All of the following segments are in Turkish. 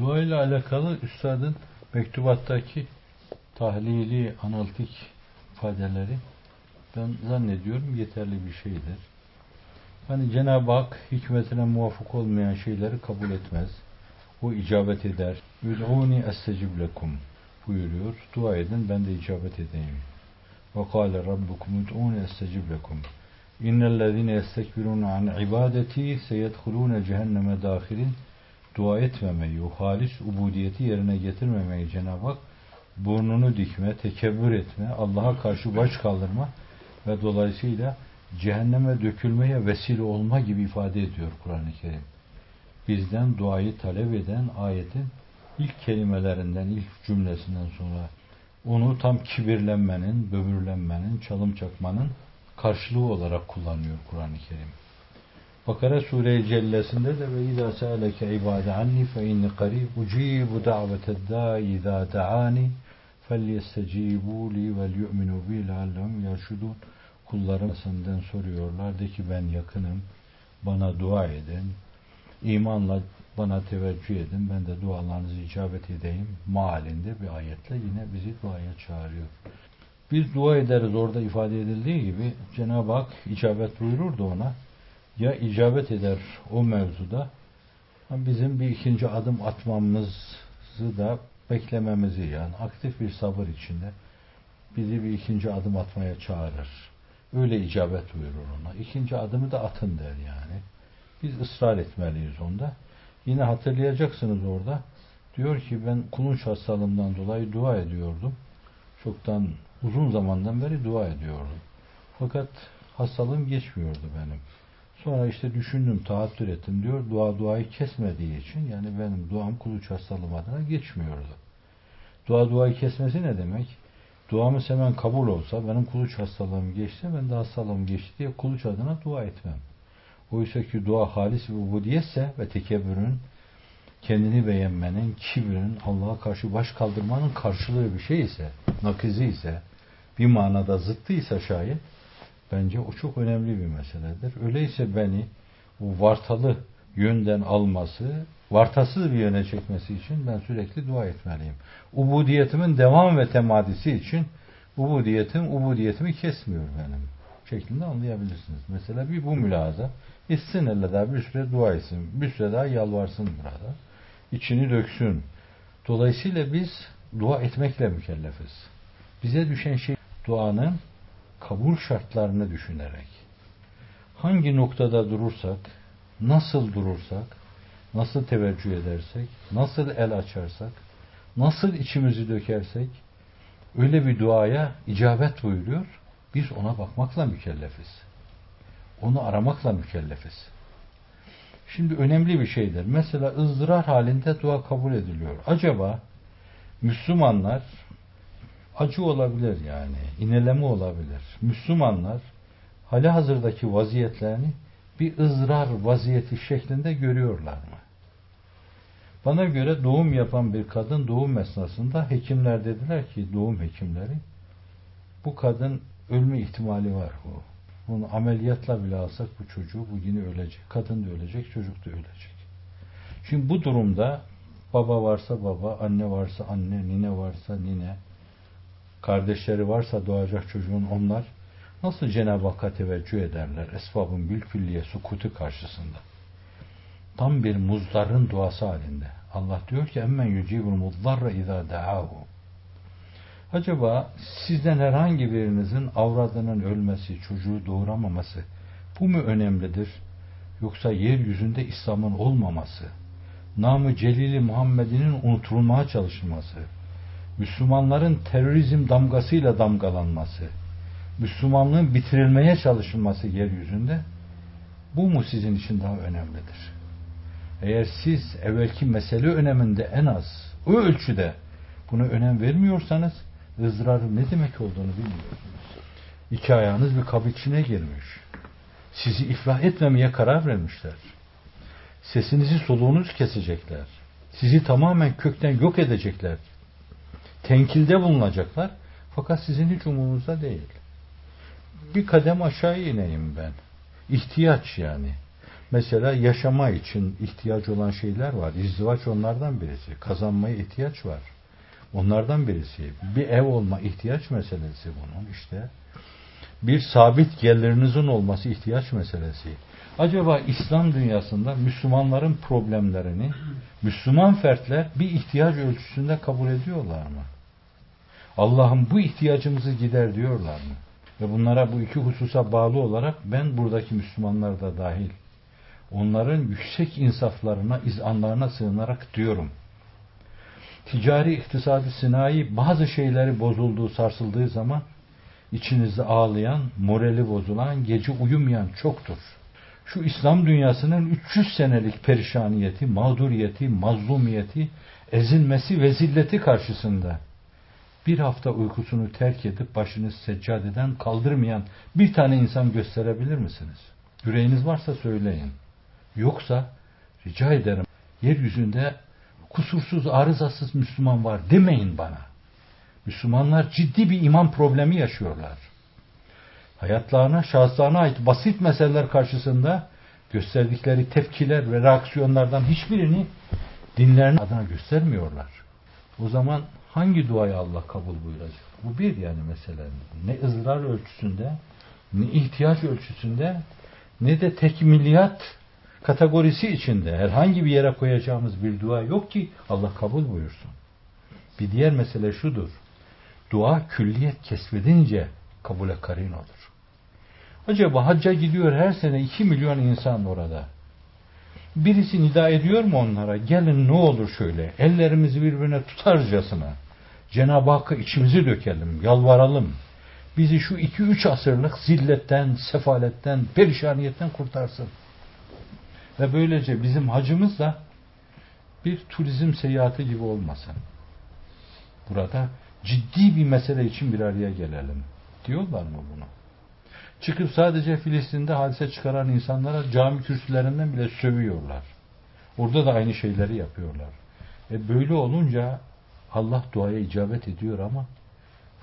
Dua ile alakalı üstadın mektubattaki tahlili, analitik ifadeleri ben zannediyorum yeterli bir şeydir. Hani Cenab-ı Hak hikmetine muvafık olmayan şeyleri kabul etmez. O icabet eder. Üd'uni estecib lekum buyuruyor. Dua edin ben de icabet edeyim. Ve kâle rabbukum üd'uni estecib lekum. İnnellezîne yestekbirûne an ibadeti seyedhulûne cehenneme dâhilin dua etmemeyi, o halis ubudiyeti yerine getirmemeyi Cenab-ı Hak burnunu dikme, tekebbür etme, Allah'a karşı baş kaldırma ve dolayısıyla cehenneme dökülmeye vesile olma gibi ifade ediyor Kur'an-ı Kerim. Bizden duayı talep eden ayetin ilk kelimelerinden, ilk cümlesinden sonra onu tam kibirlenmenin, böbürlenmenin, çalım çakmanın karşılığı olarak kullanıyor Kur'an-ı Kerim. Bakara Sure Cellesinde de ve izâ se'aleke ibâde anni fe inni qarîb ucîbu da'veted dâi izâ da'ani felyestecîbû li vel yu'minu bi leallehum yerşudûn. Kullarım senden soruyorlar de ki ben yakınım. Bana dua edin. İmanla bana teveccüh edin. Ben de dualarınızı icabet edeyim. Malinde bir ayetle yine bizi duaya çağırıyor. Biz dua ederiz orada ifade edildiği gibi Cenab-ı Hak icabet buyurur da ona ya icabet eder o mevzuda bizim bir ikinci adım atmamızı da beklememizi yani aktif bir sabır içinde bizi bir ikinci adım atmaya çağırır. Öyle icabet buyurur ona. İkinci adımı da atın der yani. Biz ısrar etmeliyiz onda. Yine hatırlayacaksınız orada. Diyor ki ben kulunç hastalığımdan dolayı dua ediyordum. Çoktan uzun zamandan beri dua ediyordum. Fakat hastalığım geçmiyordu benim. Sonra işte düşündüm, tahattür ettim diyor. Dua duayı kesmediği için yani benim duam kuluç hastalığım adına geçmiyordu. Dua duayı kesmesi ne demek? Duamız hemen kabul olsa, benim kuluç hastalığım geçti, ben de hastalığım geçti diye kuluç adına dua etmem. Oysa ki dua halis ve ubudiyetse ve tekebbürün, kendini beğenmenin, kibrin, Allah'a karşı baş kaldırmanın karşılığı bir şey ise, nakizi ise, bir manada zıttıysa şayet, bence o çok önemli bir meseledir. Öyleyse beni bu vartalı yönden alması, vartasız bir yöne çekmesi için ben sürekli dua etmeliyim. Ubudiyetimin devam ve temadisi için ubudiyetim, ubudiyetimi kesmiyor benim. Şeklinde anlayabilirsiniz. Mesela bir bu mülaza. İçsin elle daha bir süre dua etsin. Bir süre daha yalvarsın burada. İçini döksün. Dolayısıyla biz dua etmekle mükellefiz. Bize düşen şey duanın kabul şartlarını düşünerek hangi noktada durursak, nasıl durursak, nasıl teveccüh edersek, nasıl el açarsak, nasıl içimizi dökersek öyle bir duaya icabet buyuruyor. Biz ona bakmakla mükellefiz. Onu aramakla mükellefiz. Şimdi önemli bir şeydir. Mesela ızdırar halinde dua kabul ediliyor. Acaba Müslümanlar acı olabilir yani, ineleme olabilir. Müslümanlar hali hazırdaki vaziyetlerini bir ızrar vaziyeti şeklinde görüyorlar mı? Bana göre doğum yapan bir kadın doğum esnasında hekimler dediler ki doğum hekimleri bu kadın ölme ihtimali var bu. Bunu ameliyatla bile alsak bu çocuğu bu yine ölecek. Kadın da ölecek, çocuk da ölecek. Şimdi bu durumda baba varsa baba, anne varsa anne, nine varsa nine, kardeşleri varsa doğacak çocuğun onlar nasıl Cenab-ı Hakk'a teveccüh ederler esbabın bülkülliye sukutu karşısında. Tam bir muzdarın duası halinde. Allah diyor ki emmen yücibul muzdarra izâ da'ahu. Acaba sizden herhangi birinizin avradının ölmesi, çocuğu doğuramaması bu mu önemlidir? Yoksa yeryüzünde İslam'ın olmaması, namı celili Muhammed'inin unutulmaya çalışılması, Müslümanların terörizm damgasıyla damgalanması, Müslümanlığın bitirilmeye çalışılması yeryüzünde bu mu sizin için daha önemlidir? Eğer siz evvelki mesele öneminde en az o ölçüde buna önem vermiyorsanız ızdırarın ne demek olduğunu bilmiyorsunuz. İki ayağınız bir kap içine girmiş. Sizi iflah etmemeye karar vermişler. Sesinizi soluğunuz kesecekler. Sizi tamamen kökten yok edecekler. Tenkilde bulunacaklar. Fakat sizin hiç umurunuzda değil. Bir kadem aşağı ineyim ben. İhtiyaç yani. Mesela yaşama için ihtiyaç olan şeyler var. İzdivaç onlardan birisi. Kazanmaya ihtiyaç var. Onlardan birisi. Bir ev olma ihtiyaç meselesi bunun işte. Bir sabit gelirinizin olması ihtiyaç meselesi. Acaba İslam dünyasında Müslümanların problemlerini Müslüman fertler bir ihtiyaç ölçüsünde kabul ediyorlar mı? Allah'ım bu ihtiyacımızı gider diyorlar mı? Ve bunlara bu iki hususa bağlı olarak ben buradaki Müslümanlar da dahil onların yüksek insaflarına, izanlarına sığınarak diyorum. Ticari, iktisadi, sinayi bazı şeyleri bozulduğu, sarsıldığı zaman içinizde ağlayan, morali bozulan, gece uyumayan çoktur. Şu İslam dünyasının 300 senelik perişaniyeti, mağduriyeti, mazlumiyeti, ezilmesi ve zilleti karşısında bir hafta uykusunu terk edip başını seccadeden kaldırmayan bir tane insan gösterebilir misiniz? Yüreğiniz varsa söyleyin. Yoksa rica ederim yeryüzünde kusursuz, arızasız Müslüman var demeyin bana. Müslümanlar ciddi bir iman problemi yaşıyorlar. Hayatlarına, şahıslarına ait basit meseleler karşısında gösterdikleri tepkiler ve reaksiyonlardan hiçbirini dinlerine adına göstermiyorlar. O zaman hangi duayı Allah kabul buyuracak? Bu bir yani mesele. Ne ızrar ölçüsünde, ne ihtiyaç ölçüsünde, ne de tekmiliyat kategorisi içinde herhangi bir yere koyacağımız bir dua yok ki Allah kabul buyursun. Bir diğer mesele şudur. Dua külliyet kesbedince kabule karin olur. Acaba hacca gidiyor her sene 2 milyon insan orada. Birisi nida ediyor mu onlara? Gelin ne olur şöyle ellerimizi birbirine tutarcasına Cenab-ı Hakk'a içimizi dökelim, yalvaralım. Bizi şu iki üç asırlık zilletten, sefaletten, perişaniyetten kurtarsın. Ve böylece bizim hacımız da bir turizm seyahati gibi olmasın. Burada ciddi bir mesele için bir araya gelelim. Diyorlar mı bunu? Çıkıp sadece Filistin'de hadise çıkaran insanlara cami kürsülerinden bile sövüyorlar. Orada da aynı şeyleri yapıyorlar. E böyle olunca Allah duaya icabet ediyor ama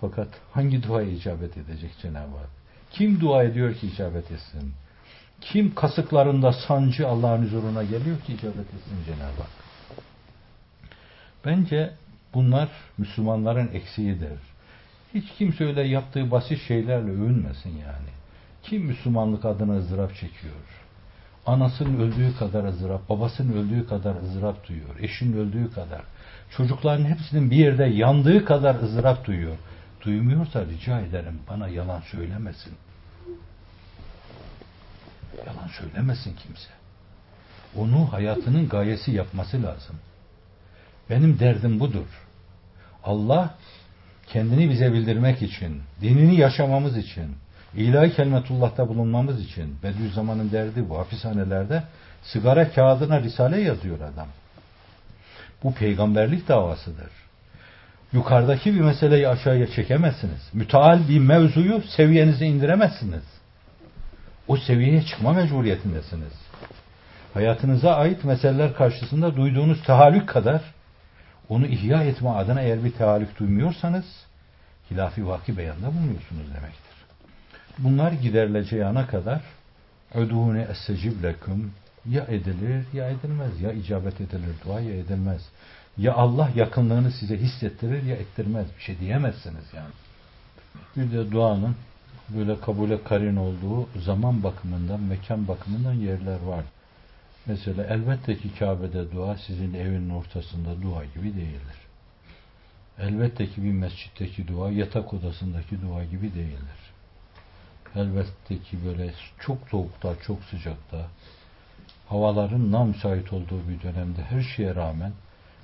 fakat hangi duaya icabet edecek Cenab-ı Hak? Kim dua ediyor ki icabet etsin? Kim kasıklarında sancı Allah'ın huzuruna geliyor ki icabet etsin Cenab-ı Hak? Bence bunlar Müslümanların eksiğidir. Hiç kimse öyle yaptığı basit şeylerle övünmesin yani. Kim Müslümanlık adına ızdırap çekiyor? Anasının öldüğü kadar ızdırap, babasının öldüğü kadar ızdırap duyuyor, eşinin öldüğü kadar, çocukların hepsinin bir yerde yandığı kadar ızdırap duyuyor. Duymuyorsa rica ederim bana yalan söylemesin. Yalan söylemesin kimse. Onu hayatının gayesi yapması lazım. Benim derdim budur. Allah kendini bize bildirmek için, dinini yaşamamız için, ilahi kelimetullah'ta bulunmamız için, Bediüzzaman'ın derdi bu, hapishanelerde sigara kağıdına risale yazıyor adam. Bu peygamberlik davasıdır. Yukarıdaki bir meseleyi aşağıya çekemezsiniz. Müteal bir mevzuyu seviyenize indiremezsiniz. O seviyeye çıkma mecburiyetindesiniz. Hayatınıza ait meseleler karşısında duyduğunuz tahallük kadar onu ihya etme adına eğer bir tahallük duymuyorsanız hilafi vaki beyanda bulunuyorsunuz demektir. Bunlar giderileceği ana kadar ödûne essecib leküm ya edilir ya edilmez. Ya icabet edilir dua ya edilmez. Ya Allah yakınlığını size hissettirir ya ettirmez. Bir şey diyemezsiniz yani. Bir de duanın böyle kabule karin olduğu zaman bakımından, mekan bakımından yerler var. Mesela elbette ki Kabe'de dua sizin evinin ortasında dua gibi değildir. Elbette ki bir mescitteki dua yatak odasındaki dua gibi değildir. Elbette ki böyle çok soğukta, çok sıcakta, havaların nam müsait olduğu bir dönemde her şeye rağmen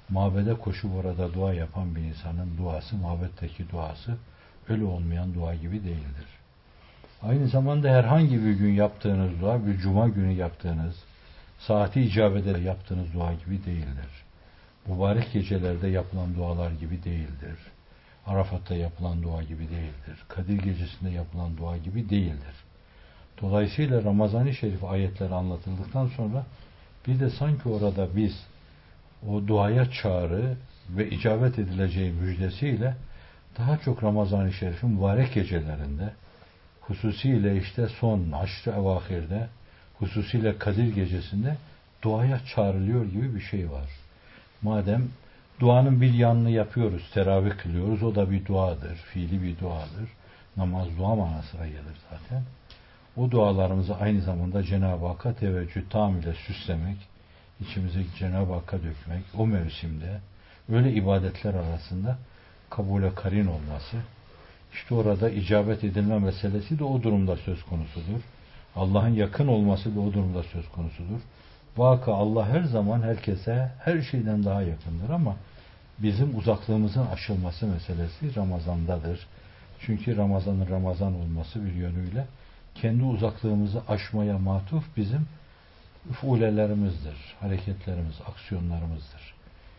mabede koşup orada dua yapan bir insanın duası, mabetteki duası ölü olmayan dua gibi değildir. Aynı zamanda herhangi bir gün yaptığınız dua, bir cuma günü yaptığınız, saati icabede yaptığınız dua gibi değildir. Mübarek gecelerde yapılan dualar gibi değildir. Arafat'ta yapılan dua gibi değildir. Kadir gecesinde yapılan dua gibi değildir. Dolayısıyla Ramazan-ı Şerif ayetleri anlatıldıktan sonra bir de sanki orada biz o duaya çağrı ve icabet edileceği müjdesiyle daha çok Ramazan-ı Şerif'in mübarek gecelerinde hususiyle işte son haşr-ı evahirde hususiyle Kadir gecesinde duaya çağrılıyor gibi bir şey var. Madem duanın bir yanını yapıyoruz, teravih kılıyoruz, o da bir duadır, fiili bir duadır. Namaz dua manasına gelir zaten. O dualarımızı aynı zamanda Cenab-ı Hakk'a teveccüh tam ile süslemek, içimize Cenab-ı Hakk'a dökmek, o mevsimde öyle ibadetler arasında kabule karin olması, işte orada icabet edilme meselesi de o durumda söz konusudur. Allah'ın yakın olması da o durumda söz konusudur. Vaka Allah her zaman herkese her şeyden daha yakındır ama bizim uzaklığımızın aşılması meselesi Ramazan'dadır. Çünkü Ramazan'ın Ramazan olması bir yönüyle kendi uzaklığımızı aşmaya matuf bizim fulelerimizdir, hareketlerimiz, aksiyonlarımızdır.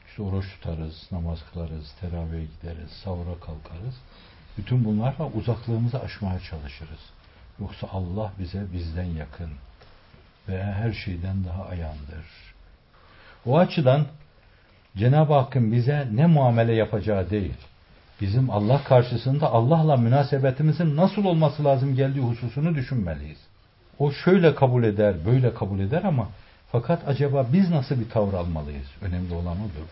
İşte oruç tutarız, namaz kılarız, teravihe gideriz, sahura kalkarız. Bütün bunlarla uzaklığımızı aşmaya çalışırız. Yoksa Allah bize bizden yakın ve her şeyden daha ayandır. O açıdan Cenab-ı Hakk'ın bize ne muamele yapacağı değil, bizim Allah karşısında Allah'la münasebetimizin nasıl olması lazım geldiği hususunu düşünmeliyiz. O şöyle kabul eder, böyle kabul eder ama fakat acaba biz nasıl bir tavır almalıyız? Önemli olan odur.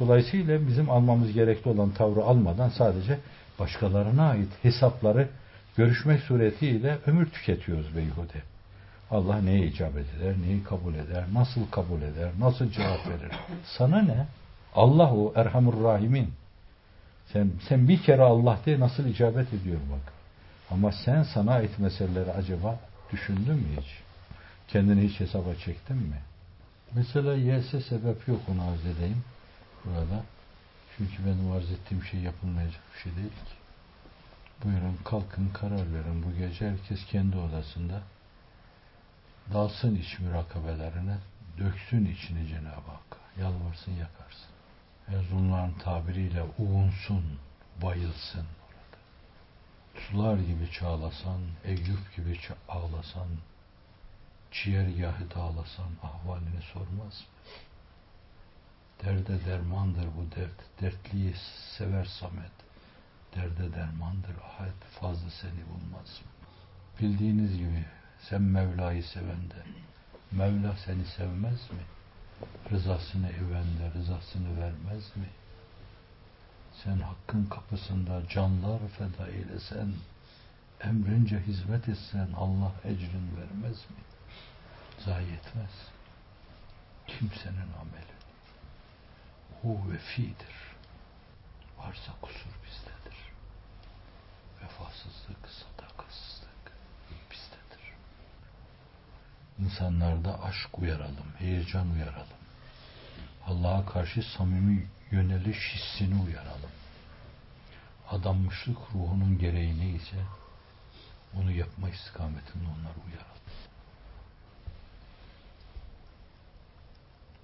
Dolayısıyla bizim almamız gerekli olan tavrı almadan sadece başkalarına ait hesapları görüşmek suretiyle ömür tüketiyoruz beyhude. Allah neye icabet eder, neyi kabul eder, nasıl kabul eder, nasıl cevap verir? Sana ne? Allah o Erhamur Rahimin. Sen, sen bir kere Allah de nasıl icabet ediyor bak. Ama sen sana ait meseleleri acaba düşündün mü hiç? Kendini hiç hesaba çektin mi? Mesela yese sebep yok onu arz edeyim burada. Çünkü benim arz ettiğim şey yapılmayacak bir şey değil ki. Buyurun kalkın karar verin bu gece herkes kendi odasında dalsın iç mürakabelerine, döksün içini Cenab-ı Hakk'a, yalvarsın yakarsın. Erzurumların tabiriyle uğunsun, bayılsın orada. Sular gibi çağlasan, Eyüp gibi ağlasan, ciğergahı dağlasan ahvalini sormaz mı? Derde dermandır bu dert, dertliyi sever Samet. Derde dermandır ahad, fazla seni bulmaz mı? Bildiğiniz gibi sen Mevla'yı sevende, Mevla seni sevmez mi? Rızasını evende, rızasını vermez mi? Sen hakkın kapısında canlar feda eylesen, emrince hizmet etsen Allah ecrin vermez mi? Zayi etmez. Kimsenin ameli. O vefidir. Varsa kusur bizdedir. İnsanlarda aşk uyaralım, heyecan uyaralım. Allah'a karşı samimi yöneliş hissini uyaralım. Adanmışlık ruhunun gereği neyse onu yapma istikametinde onları uyaralım.